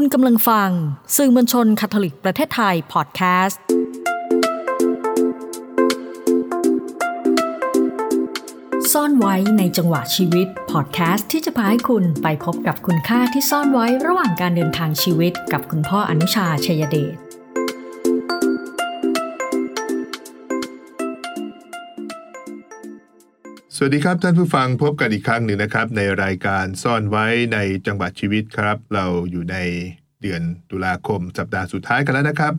คุณกำลังฟัง สื่อมวลชนคาทอลิกประเทศไทยพอดแคสต์ซ่อนไว้ในจังหวะชีวิตพอดแคสต์ที่จะพาให้คุณไปพบกับคุณค่าที่ซ่อนไว้ระหว่างการเดินทางชีวิตกับคุณพ่ออนุชาชัยเดช สวัสดีครับท่านผู้ฟังพบกันอีกครั้งหนึ่งนะครับ ในรายการซ่อนไว้ในจังหวัดชีวิตครับ เราอยู่ในเดือนตุลาคม สัปดาห์สุดท้ายกันแล้วนะครับ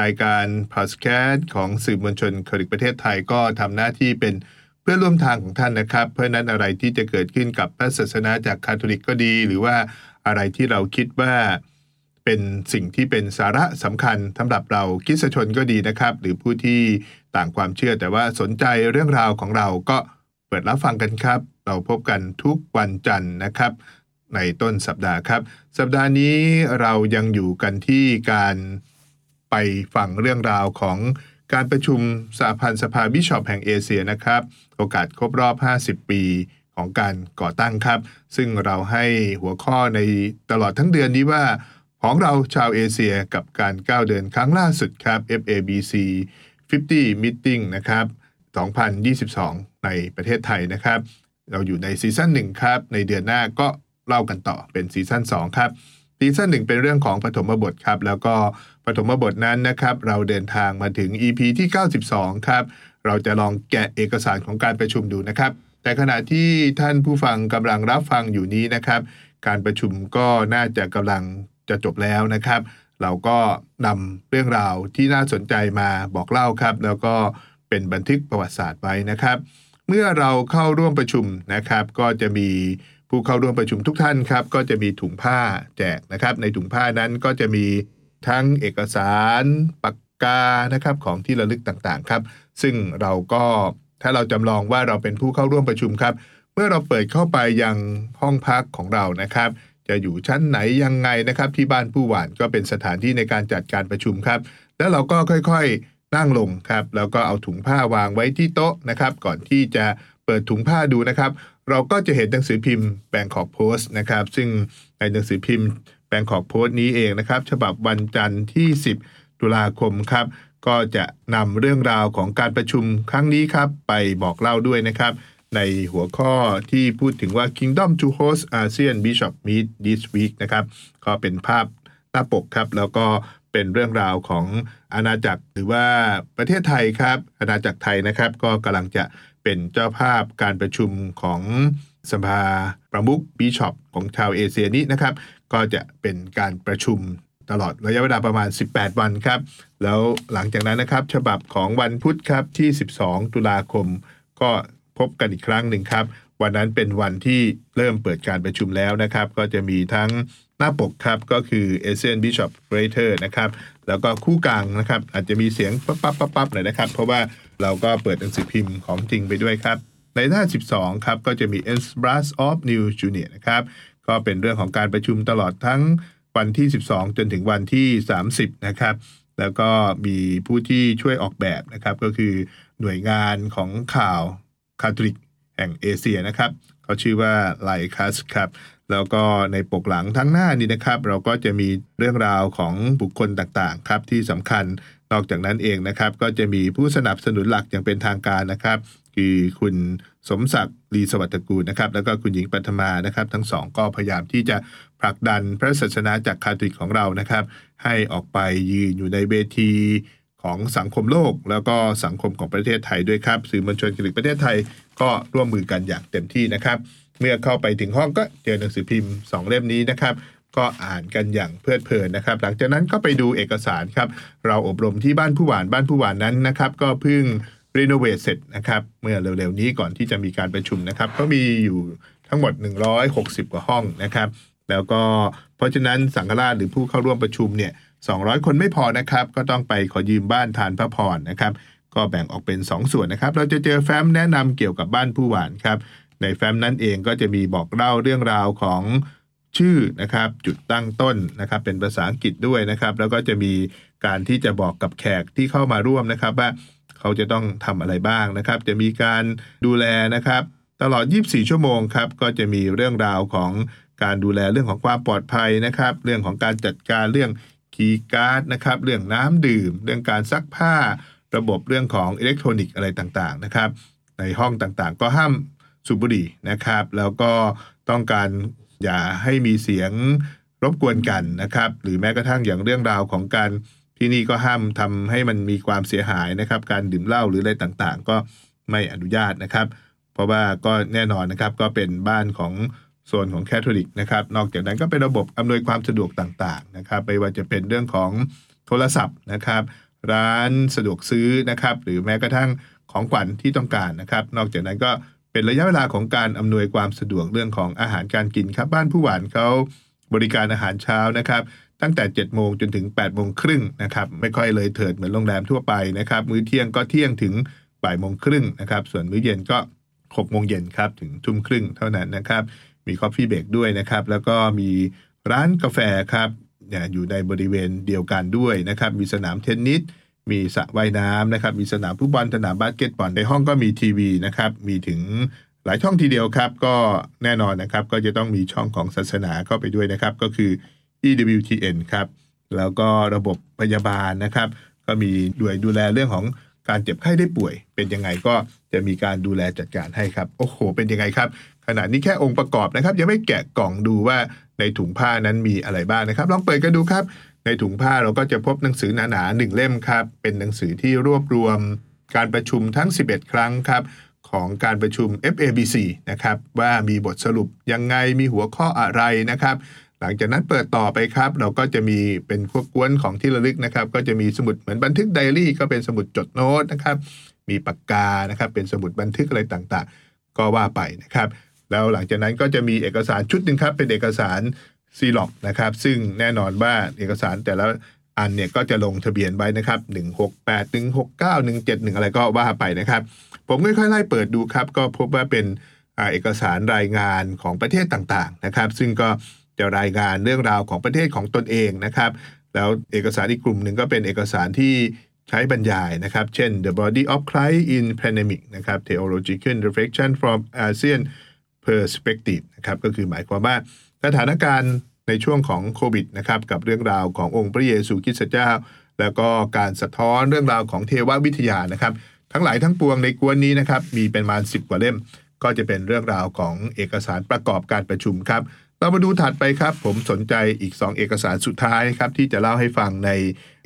รายการพอดแคสต์ของสื่อมวลชนคลิกประเทศไทยก็ทำหน้าที่เป็นเพื่อนร่วมทางของท่านนะครับ เพราะนั้นอะไรที่จะเกิดขึ้นกับพระศาสนาจากคาทอลิกก็ดี หรือว่าอะไรที่เราคิดว่าเป็นสิ่งที่เป็นสาระสำคัญสำหรับเราคริสชนก็ดีนะครับ หรือผู้ที่ต่างความเชื่อแต่ว่าสนใจเรื่องราวของเราก็ เปิดรับฟังกันครับ เราพบกันทุกวันจันทร์นะครับ ในต้นสัปดาห์ครับ สัปดาห์นี้เรายังอยู่กันที่การไปฟังเรื่องราวของการประชุมสหพันธ์สภาบิชอปแห่งเอเชียนะครับ โอกาสครบรอบ 50 ปีของการก่อตั้งครับ ซึ่งเราให้หัวข้อในตลอดทั้งเดือนนี้ว่า ของเราชาวเอเชียกับการก้าวเดินครั้งล่าสุดครับ FABC 50 Meeting นะครับ 2022 ในประเทศไทยนะครับ เราอยู่ในซีซั่นหนึ่งครับ ในเดือนหน้าก็เล่ากันต่อเป็นซีซั่น2ครับซีซั่นหนึ่งเป็นเรื่องของปฐมบทครับ แล้วก็ปฐมบทนั้นนะครับ เราเดินทางมาถึง EP ที่ 92 ครับ เราจะลองแกะเอกสารของการประชุมดูนะครับ แต่ขณะที่ท่านผู้ฟังกำลังรับฟังอยู่นี้นะครับ การประชุมก็น่าจะกำลังจะจบแล้วนะครับ เราก็นำเรื่องราวที่น่าสนใจมาบอกเล่าครับ แล้วก็ เป็นบันทึกประวัติศาสตร์ไว้นะครับ เมื่อเราเข้าร่วมประชุมนะครับ ก็จะมีผู้เข้าร่วมประชุมทุกท่านครับ ก็จะมีถุงผ้าแจกนะครับ ในถุงผ้านั้นก็จะมีทั้งเอกสารปากกานะครับของที่ระลึกต่างๆครับ ซึ่งเราก็ถ้าเราจำลองว่าเราเป็นผู้เข้าร่วมประชุมครับ เมื่อเราเปิดเข้าไปยังห้องพักของเรานะครับ จะอยู่ชั้นไหนยังไงนะครับ ที่บ้านผู้หวานก็เป็นสถานที่ในการจัดการประชุมครับ แล้วเราก็ค่อยๆ นั่งลงครับ แล้วก็เอาถุงผ้าวางไว้ที่โต๊ะนะครับ ก่อนที่จะเปิดถุงผ้าดูนะครับ เราก็จะเห็นหนังสือพิมพ์แบงคอกโพสต์นะครับ ซึ่งในหนังสือพิมพ์แบงคอกโพสต์นี้เองนะครับ ฉบับวันจันทร์ที่ 10 ตุลาคมครับ ก็จะนำเรื่องราวของการประชุมครั้งนี้ครับ ไปบอกเล่าด้วยนะครับ ในหัวข้อที่พูดถึงว่า Kingdom to host ASEAN Bishop Meet this week นะครับ ก็เป็นภาพหน้าปกครับ แล้วก็ เป็นเรื่องราวของอาณาจักรหรือว่าประเทศไทยครับ อาณาจักรไทยนะครับ ก็กำลังจะเป็นเจ้าภาพการประชุมของสภาประมุขบิชอปของชาวเอเชียนี้นะครับ ก็จะเป็นการประชุมตลอดระยะเวลาประมาณ 18 วันครับ แล้วหลังจากนั้นนะครับ ฉบับของวันพุธครับที่ 12 ตุลาคม ก็พบกันอีกครั้งหนึ่งครับ วันนั้นเป็นวันที่เริ่มเปิดการประชุมแล้วนะครับ ก็จะมีทั้ง หน้าปกครับก็คือ ASEAN Bishop Greater นะครับแล้วก็คู่กลางนะครับอาจจะมีเสียงปั๊บปั๊บปั๊บปั๊บหน่อยนะครับ เพราะว่าเราก็เปิดหนังสือพิมพ์ของจริงไปด้วยครับ ในหน้า 12 ครับ ก็จะมี e n b r a s of New Junior นะครับ ก็เป็นเรื่องของการประชุมตลอดทั้งวันที่ 12 จนถึงวันที่ 30 นะครับ แล้วก็มีผู้ที่ช่วยออกแบบนะครับ ก็คือหน่วยงานของข่าวคาทอลิกแห่งเอเชียนะครับ เขาชื่อว่าไลคัสครับแล้วก็ในปกหลังทั้งหน้านี้นะครับ เราก็จะมีเรื่องราวของบุคคลต่างๆครับที่สำคัญนอกจากนั้นเองนะครับ ก็จะมีผู้สนับสนุนหลักอย่างเป็นทางการนะครับ คือคุณสมศักดิ์ลีสวัสดิ์กูลนะครับ แล้วก็คุณหญิงปัทมานะครับ ทั้งสองก็พยายามที่จะผลักดันพระศาสนาจากคาทอลิกของเรานะครับ ให้ออกไปยืนอยู่ในเวทีของสังคมโลก แล้วก็สังคมของประเทศไทยด้วยครับสื่อมวลชนคาทอลิกประเทศไทย ก็ร่วมมือกันอย่างเต็มที่นะครับ เมื่อเข้าไปถึงห้องก็เจอหนังสือพิมพ์ 2 เล่มนี้นะครับ ก็อ่านกันอย่างเพลิดเพลินนะครับ หลังจากนั้นก็ไปดูเอกสารครับ เราอบรมที่บ้านผู้หวานบ้านผู้หวานนั้นนะครับ ก็เพิ่งรีโนเวทเสร็จนะครับเมื่อเร็วๆนี้ก่อนที่จะมีการประชุมนะครับ ก็มีอยู่ทั้งหมด 160 กว่าห้องนะครับ แล้วก็เพราะฉะนั้นสังฆราชหรือผู้เข้าร่วมประชุมเนี่ย200 คนไม่พอนะครับ ก็ต้องไปขอยืมบ้านทานพระพรนะครับ ก็แบ่งออกเป็น 2 ส่วนนะครับ เราจะเจอแฟ้มแนะนำเกี่ยวกับบ้านผู้หวานครับ ในแฟ้มนั้นเองก็จะมีบอกเล่าเรื่องราวของชื่อนะครับ จุดตั้งต้นนะครับ เป็นภาษาอังกฤษด้วยนะครับ แล้วก็จะมีการที่จะบอกกับแขกที่เข้ามาร่วมนะครับ ว่าเขาจะต้องทำอะไรบ้างนะครับ จะมีการดูแลนะครับ ตลอด 24 ชั่วโมงครับ ก็จะมีเรื่องราวของการดูแลเรื่องของความปลอดภัยนะครับ เรื่องของการจัดการเรื่องคีย์การ์ดนะครับ เรื่องน้ำดื่ม เรื่องการซักผ้า ระบบเรื่องของอิเล็กทรอนิกส์อะไรต่างๆนะครับ ในห้องต่างๆ ก็ห้ามสูบบุหรี่นะครับ แล้วก็ต้องการอย่าให้มีเสียงรบกวนกันนะครับ หรือแม้กระทั่งอย่างเรื่องราวของการที่นี่ก็ห้ามทำให้มันมีความเสียหายนะครับ การดื่มเหล้าหรืออะไรต่างๆ ก็ไม่อนุญาตนะครับ เพราะว่าก็แน่นอนนะครับก็เป็นบ้านของโซนของแคทอลิกนะครับ นอกจากนั้นก็เป็นระบบอำนวยความสะดวกต่างๆนะครับ ไม่ว่าจะเป็นเรื่องของโทรศัพท์นะครับ ร้านสะดวกซื้อนะครับ หรือแม้กระทั่งของขวัญที่ต้องการนะครับ นอกจากนั้นก็เป็นระยะเวลาของการอำนวยความสะดวกเรื่องของอาหารการกินครับ บ้านผู้หวานเขาบริการอาหารเช้านะครับ ตั้งแต่7โมงจนถึง8โมงครึ่งนะครับ ไม่ค่อยเลยเถิดเหมือนโรงแรมทั่วไปนะครับ มื้อเที่ยงก็เที่ยงถึงบ่ายโมงครึ่งนะครับ ส่วนมื้อเย็นก็6โมงเย็นครับถึงทุ่มครึ่งเท่านั้นนะครับ มี coffee break ด้วยนะครับ แล้วก็มีร้านกาแฟครับ อยู่ในบริเวณเดียวกันด้วยนะครับ มีสนามเทนนิส มีสระว่ายน้ำนะครับ มีสนามฟุตบอล สนามบาสเกตบอล ในห้องก็มีทีวีนะครับ มีถึงหลายช่องทีเดียวครับ ก็แน่นอนนะครับ ก็จะต้องมีช่องของศาสนาเข้าไปด้วยนะครับ ก็คือ EWTN ครับ แล้วก็ระบบพยาบาลนะครับ ก็มีด้วยดูแลเรื่องของการเจ็บไข้ได้ป่วย เป็นยังไงก็จะมีการดูแลจัดการให้ครับ โอ้โห เป็นยังไงครับ ขนาดนี้แค่องค์ประกอบนะครับ ยังไม่แกะกล่องดูว่าในถุงผ้านั้นมีอะไรบ้างนะครับ ลองเปิดกันดูครับ ในถุงผ้าเราก็จะพบหนังสือหนาๆหนึ่งเล่มครับ เป็นหนังสือที่รวบรวม การประชุมทั้ง 11 ครั้งครับของการประชุม FABC นะครับว่ามีบทสรุปยังไงมีหัวข้ออะไรนะครับ หลังจากนั้นเปิดต่อไปครับ เราก็จะมีเป็นพวกกวนของที่ระลึกนะครับ ก็จะมีสมุดเหมือนบันทึกไดอารี่ก็เป็นสมุดจดโน้ตนะครับ มีปากกานะครับ เป็นสมุดบันทึกอะไรต่างๆ ก็ว่าไปนะครับ แล้วหลังจากนั้นก็จะมีเอกสารชุดหนึ่งครับ เป็นเอกสารซีล็อกนะครับ ซึ่งแน่นอนว่าเอกสารแต่ละอันเนี่ยก็จะลงทะเบียนไว้นะครับ168 169 171 อะไรก็ว่าไปนะครับ ผมค่อยๆไล่เปิดดูครับ ก็พบว่าเป็นเอกสารรายงานของประเทศต่างๆนะครับ ซึ่งก็จะรายงานเรื่องราวของประเทศของตนเองนะครับ แล้วเอกสารอีกกลุ่มหนึ่งก็เป็นเอกสารที่ใช้บรรยายนะครับ เช่น the body of Christ in pandemic นะครับ theological reflection from ASEAN perspective นะครับก็คือหมายความว่าสถานการณ์ในช่วงของโควิดนะครับกับเรื่องราวขององค์พระเยซูคริสต์เจ้า แล้วก็การสะท้อนเรื่องราวของเทววิทยานะครับ ทั้งหลายทั้งปวงในกวนนี้นะครับมีเป็นมาณ10กว่าเล่ม ก็จะเป็นเรื่องราวของเอกสารประกอบการประชุมครับ เรามาดูถัดไปครับ ผมสนใจอีก 2 เอกสารสุดท้ายครับที่จะเล่าให้ฟังใน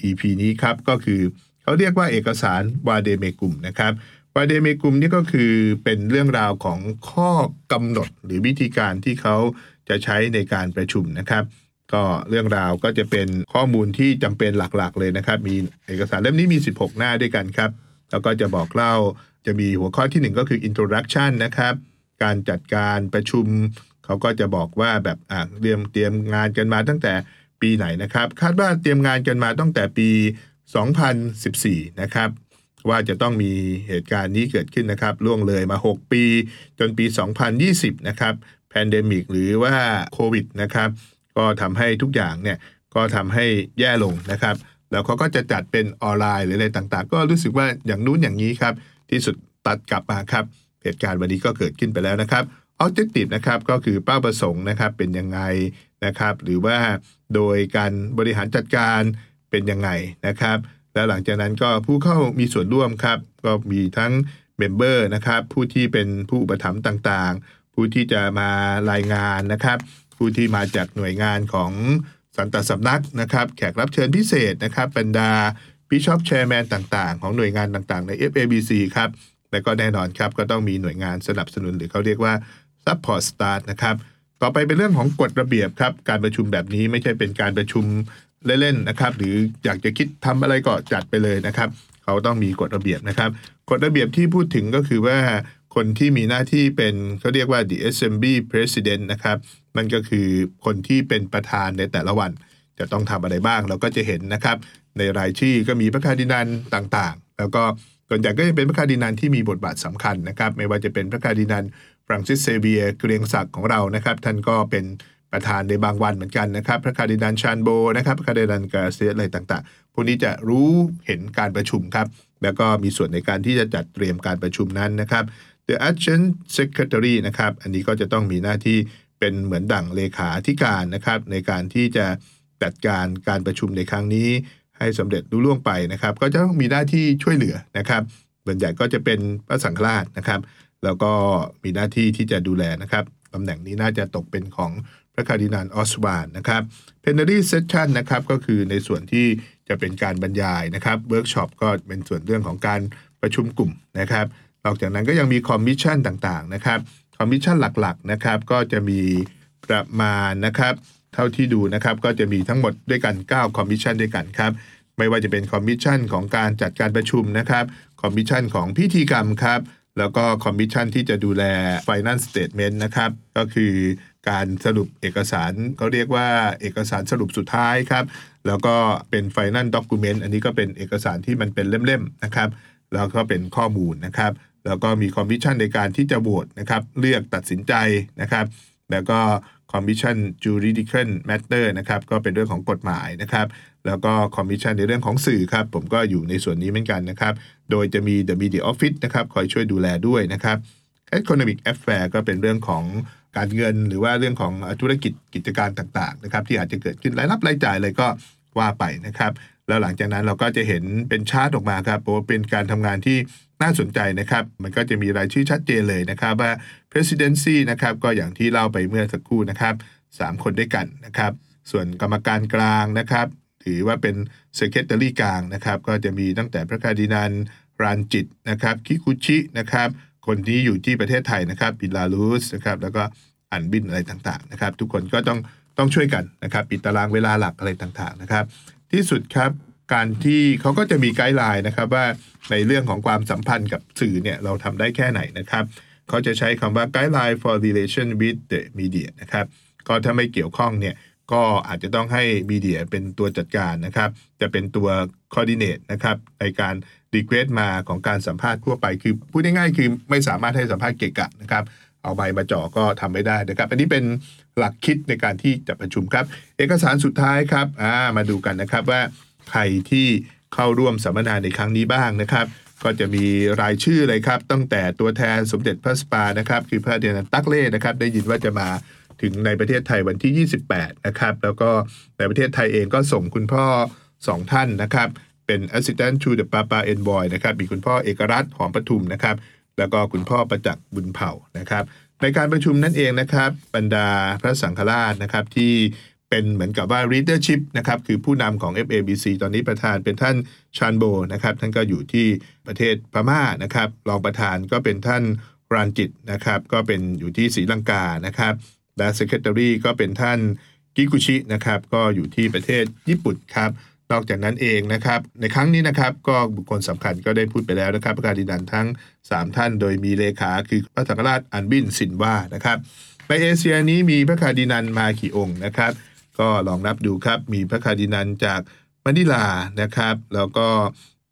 EP นี้ครับก็คือเขาเรียกว่าเอกสารวาเดเมกุมนะครับ วาเดเมกลุ่มนี่ก็คือเป็นเรื่องราวของข้อกำหนดหรือวิธีการที่เขาจะใช้ในการประชุมนะครับ ก็เรื่องราวก็จะเป็นข้อมูลที่จำเป็นหลักๆเลยนะครับ มีเอกสารเล่มนี้มี 16 หน้าด้วยกันครับ แล้วก็จะบอกเล่าจะมีหัวข้อที่หนึ่งก็คือ introduction นะครับ การจัดการประชุม เขาก็จะบอกว่าแบบอ่าเตรียมเตรียมงานกันมาตั้งแต่ปีไหนนะครับ คาดว่าเตรียมงานกันมาตั้งแต่ปี 2014 นะครับ ว่าจะต้องมีเหตุการณ์นี้เกิดขึ้นนะครับ ล่วงเลยมา 6 ปี จนปี 2020 นะครับ pandemic หรือว่าโควิดนะครับ ก็ทำให้ทุกอย่างเนี่ย ก็ทำให้แย่ลงนะครับ แล้วเขาก็จะจัดเป็นออนไลน์หรืออะไรต่างๆ ก็รู้สึกว่าอย่างนู้นอย่างนี้ครับ ที่สุดตัดกลับมาครับ เหตุการณ์วันนี้ก็เกิดขึ้นไปแล้วนะครับ Objective นะครับก็คือเป้าประสงค์นะครับเป็นยังไงนะครับ หรือว่าโดยการบริหารจัดการเป็นยังไงนะครับ แล้วหลังจากนั้นก็ผู้เข้ามีส่วนร่วมครับ ก็มีทั้ง member นะครับ ผู้ที่เป็นผู้อุปถัมภ์ต่างๆ ผู้ที่จะมารายงานนะครับ ผู้ที่มาจากหน่วยงานของสันตสำนักนะครับ แขกรับเชิญพิเศษนะครับบรรดา bishop chairman ต่างๆ ของหน่วยงานต่างๆ ใน FABC ครับ และก็แน่นอนครับ ก็ต้องมีหน่วยงานสนับสนุนหรือเขาเรียกว่า Support Staff นะครับ ต่อไปเป็นเรื่องของกฎระเบียบครับ การประชุมแบบนี้ไม่ใช่เป็นการประชุม เล่นๆนะครับ หรืออยากจะคิดทำอะไรก็จัดไปเลยนะครับ เขาต้องมีกฎระเบียบนะครับ กฎระเบียบที่พูดถึงก็คือว่าคนที่มีหน้าที่เป็นเขาเรียกว่า the assembly president นะครับนั่นก็คือคนที่เป็นประธานในแต่ละวัน จะต้องทำอะไรบ้างเราก็จะเห็นนะครับ ในรายชื่อก็มีพระคาร์ดินันต่างๆ แล้วก็ส่วนใหญ่ก็จะเป็นพระคาร์ดินันที่มีบทบาทสำคัญนะครับ ไม่ว่าจะเป็นพระคาร์ดินันฟรังซิสเซเวียเกรียงศักดิ์ของเรานะครับ ท่านก็เป็น ประธานในบางวันเหมือนกันนะครับ พระคาร์ดินันชาร์ลส์โบนะครับพระคาร์ดินันกราเซียสอะไรต่างๆ พวกนี้จะรู้เห็นการประชุมครับ แล้วก็มีส่วนในการที่จะจัดเตรียมการประชุมนั้นนะครับ The Adjunct Secretary นะครับ อันนี้ก็จะต้องมีหน้าที่เป็นเหมือนดั่งเลขาธิการนะครับ ในการที่จะจัดการการประชุมในครั้งนี้ ให้สำเร็จลุล่วงไปนะครับ ก็จะต้องมีหน้าที่ช่วยเหลือนะครับส่วนใหญ่ก็จะเป็นพระสังฆราชนะครับ แล้วก็มีหน้าที่ที่จะดูแลนะครับตำแหน่งนี้น่าจะตกเป็นของ พระคาร์ดินัลออสวัลด์นะครับ plenary session นะครับก็คือในส่วนที่จะเป็นการบรรยายนะครับเวิร์กช็อปก็เป็นส่วนเรื่องของการประชุมกลุ่มนะครับนอกจากนั้นก็ยังมีคอมมิชชั่นต่างๆนะครับคอมมิชชั่นหลักๆนะครับก็จะมีประมาณนะครับเท่าที่ดูนะครับก็จะมีทั้งหมดด้วยกัน 9 คอมมิชชั่นด้วยกันครับไม่ว่าจะเป็นคอมมิชชั่นของการจัดการประชุมนะครับคอมมิชชั่นของพิธีกรรมครับแล้วก็คอมมิชชั่นที่จะดูแล Final Statement นะครับก็คือ การสรุปเอกสารเขาเรียกว่าเอกสารสรุปสุดท้ายครับ แล้วก็เป็น Final Document อันนี้ก็เป็นเอกสารที่มันเป็นเล่มๆนะครับ แล้วก็เป็นข้อมูลนะครับ แล้วก็มีคอมมิชชั่นในการที่จะโหวตนะครับ เลือกตัดสินใจนะครับ แล้วก็ commission juridical matter นะครับ ก็เป็นเรื่องของกฎหมายนะครับ แล้วก็คอมมิชชั่นในเรื่องของสื่อครับ ผมก็อยู่ในส่วนนี้เหมือนกันนะครับ โดยจะมี the media office นะครับ คอยช่วยดูแลด้วยนะครับ economic affair ก็เป็นเรื่องของ การเงินหรือว่าเรื่องของธุรกิจกิจการต่างๆนะครับที่อาจจะเกิดขึ้นรายรับรายจ่ายเลยก็ว่าไปนะครับ แล้วหลังจากนั้นเราก็จะเห็นเป็นชาร์ตออกมาครับเพราะว่าเป็นการทำงานที่น่าสนใจนะครับ มันก็จะมีรายชื่อชัดเจนเลยนะครับว่า presidency นะครับก็อย่างที่เล่าไปเมื่อสักครู่นะครับ3คนด้วยกันนะครับ ส่วนกรรมการกลางนะครับถือว่าเป็น secretary กลางนะครับ ก็จะมีตั้งแต่พระคาดินันรานจิตนะครับคิคุชินะครับ คนที่อยู่ที่ประเทศไทยนะครับบิลารุสนะครับแล้วก็อันบินอะไรต่างๆนะครับ ทุกคนก็ต้องต้องช่วยกันนะครับปิดตารางเวลาหลักอะไรต่างๆนะครับ ที่สุดครับการที่เขาก็จะมีไกด์ไลน์นะครับว่าในเรื่องของความสัมพันธ์กับสื่อเนี่ยเราทำได้แค่ไหนนะครับเขาจะใช้คำว่า guideline for relation with the media นะครับก็ถ้าไม่เกี่ยวข้องเนี่ยก็อาจจะต้องให้ media เป็นตัวจัดการนะครับ จะเป็นตัว coordinate นะครับในการ request มาของการสัมภาษณ์ทั่วไปคือพูดง่ายๆคือไม่สามารถให้สัมภาษณ์เกะกะนะครับเอาไมค์มาจ่อก็ทำไม่ได้นะครับ อันนี้เป็นหลักคิดในการที่จะประชุมครับ เอกสารสุดท้ายครับ มาดูกันนะครับว่าใครที่เข้าร่วมสัมมนาในครั้งนี้บ้างนะครับ ก็จะมีรายชื่อเลยครับ ตั้งแต่ตัวแทนสมเด็จพระสปานะครับ คือพระเดชตักเล่นะครับ ได้ยินว่าจะมาถึงในประเทศไทยวันที่ 28 นะครับ แล้วก็ในประเทศไทยเองก็ส่งคุณพ่อ2ท่านนะครับ เป็น Assistant to the Papa Envoy นะครับมีคุณพ่อเอกรัตน์หอมปทุมนะครับแล้วก็คุณพ่อประจักษ์บุญเผ่านะครับในการประชุมนั่นเองนะครับบรรดาพระสังฆราชนะครับที่เป็นเหมือนกับว่า leadership นะครับคือผู้นำของ FABC ตอนนี้ประธานเป็นท่านชานโบนะครับท่านก็อยู่ที่ประเทศพม่านะครับรองประธานก็เป็นท่านรานจิตนะครับก็เป็นอยู่ที่ศรีลังกานะครับและ Secretary ก็เป็นท่านกิกุชินะครับก็อยู่ที่ประเทศญี่ปุ่นครับ นอกจากนั้นเองนะครับ ในครั้งนี้นะครับ ก็บุคคลสำคัญก็ได้พูดไปแล้วนะครับ ประกาศดินันทั้ง 3 ท่าน โดยมีเลขาคือพระสังฆราชอันบินสินว่านะครับ ในเอเชียนี้มีพระคาร์ดินันมากี่องค์นะครับ ก็ลองนับดูครับ มีพระคาร์ดินันจากมะนิลานะครับ แล้วก็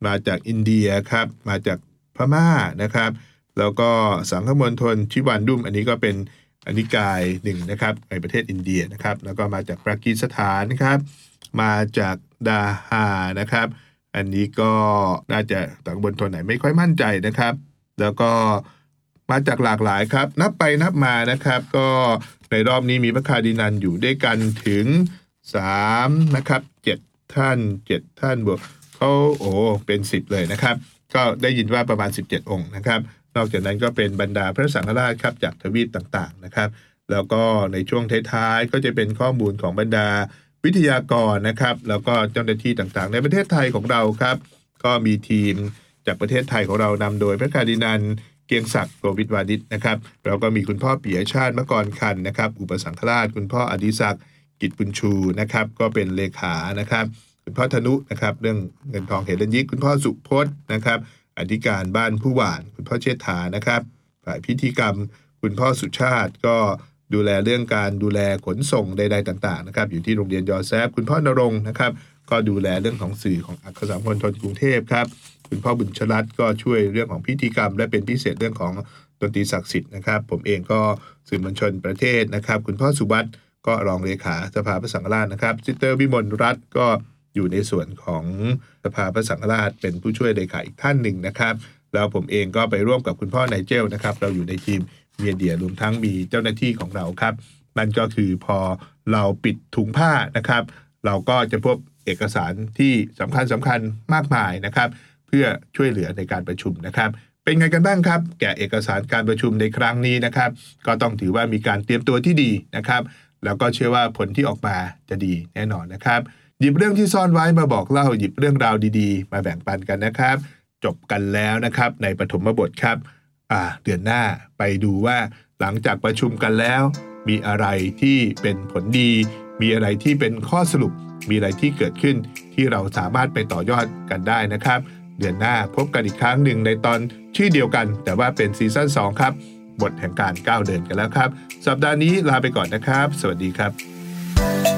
มาจากอินเดียครับ มาจากพม่านะครับ แล้วก็สังฆมณฑลตริวันดรัมอันนี้ก็เป็นนิกายหนึ่งนะครับในประเทศอินเดียนะครับ แล้วก็มาจากปากีสถานครับ มาจาก ดาฮานะครับ อันนี้ก็น่าจะสังฆมณฑลไหนไม่ค่อยมั่นใจนะครับ แล้วก็มาจากหลากหลายครับ นับไปนับมานะครับ ก็ในรอบนี้มีพระคาร์ดินันอยู่ด้วยกันถึง 3 นะครับ 7 ท่าน 7 ท่านบวกเขาโอ้เป็น 10 เลยนะครับ ก็ได้ยินว่าประมาณ 17 องค์นะครับ นอกจากนั้นก็เป็นบรรดาพระสังฆราชครับจากทวีปต่างๆนะครับ แล้วก็ในช่วงท้ายๆก็จะเป็นข้อมูลของบรรดา วิทยากรนะครับ แล้วก็เจ้าหน้าที่ต่างๆ ในประเทศไทยของเราครับ ก็มีทีมจากประเทศไทยของเรานำโดยพระคาร์ดินันเกียงศักดิ์โกวิทวานิชนะครับเราก็มีคุณพ่อเปิยชาติมกรคันนะครับ อุปสังฆราช คุณพ่ออดิศักดิ์กิจบุญชูนะครับ ก็เป็นเลขานะครับ คุณพ่อธนุนะครับเรื่องเงินทองเหรัญยิกคุณพ่อสุพจน์นะครับ อธิการบ้านผู้หวาน คุณพ่อเชษฐานะครับ ฝ่ายพิธีกรรม คุณพ่อสุชาติก็ ดูแลเรื่องการดูแลขนส่งใด ๆ ต่างๆนะครับอยู่ที่โรงเรียนยอแซฟคุณพ่อนรงค์นะครับก็ดูแลเรื่องของสื่อของอักษรมณฑลกรุงเทพครับคุณพ่อบุญชลัดก็ช่วยเรื่องของพิธีกรรม และเป็นพิเศษเรื่องของดนตรีศักดิ์สิทธิ์นะครับ ผมเองก็สื่อมวลชนประเทศนะครับ คุณพ่อสุวัตก็รองเลขาสภาพระสังฆราชนะครับซิสเตอร์วิมลรัตน์ก็อยู่ในส่วนของสภาพระสังฆราช เป็นผู้ช่วยเลขาอีกท่านหนึ่งนะครับแล้วผมเองก็ไปร่วมกับคุณพ่อไนเจลนะครับ เราอยู่ในทีม media รวมทั้งมีเจ้าหน้าที่ของเราครับนั่นก็คือพอเราปิดถุงผ้านะครับ เราก็จะพบเอกสารที่สำคัญสำคัญมากมายนะครับ เพื่อช่วยเหลือในการประชุมนะครับ เป็นไงกันบ้างครับ แก่เอกสารการประชุมในครั้งนี้นะครับ ก็ต้องถือว่ามีการเตรียมตัวที่ดีนะครับ แล้วก็เชื่อว่าผลที่ออกมาจะดีแน่นอนนะครับ หยิบเรื่องที่ซ่อนไว้มาบอกเล่าหยิบเรื่องราวดีๆ มาแบ่งปันกันนะครับ จบกันแล้วนะครับในปฐมบทครับ เดือนหน้าไปดูว่าหลังจากประชุมกันแล้ว มีอะไรที่เป็นผลดี มีอะไรที่เป็นข้อสรุป มีอะไรที่เกิดขึ้นที่เราสามารถไปต่อยอดกันได้นะครับ เดือนหน้าพบกันอีกครั้งหนึ่งในตอนชื่อเดียวกัน แต่ว่าเป็นซีซั่น2ครับบทแห่งการก้าวเดินกันแล้วครับ สัปดาห์นี้ลาไปก่อนนะครับ สวัสดีครับ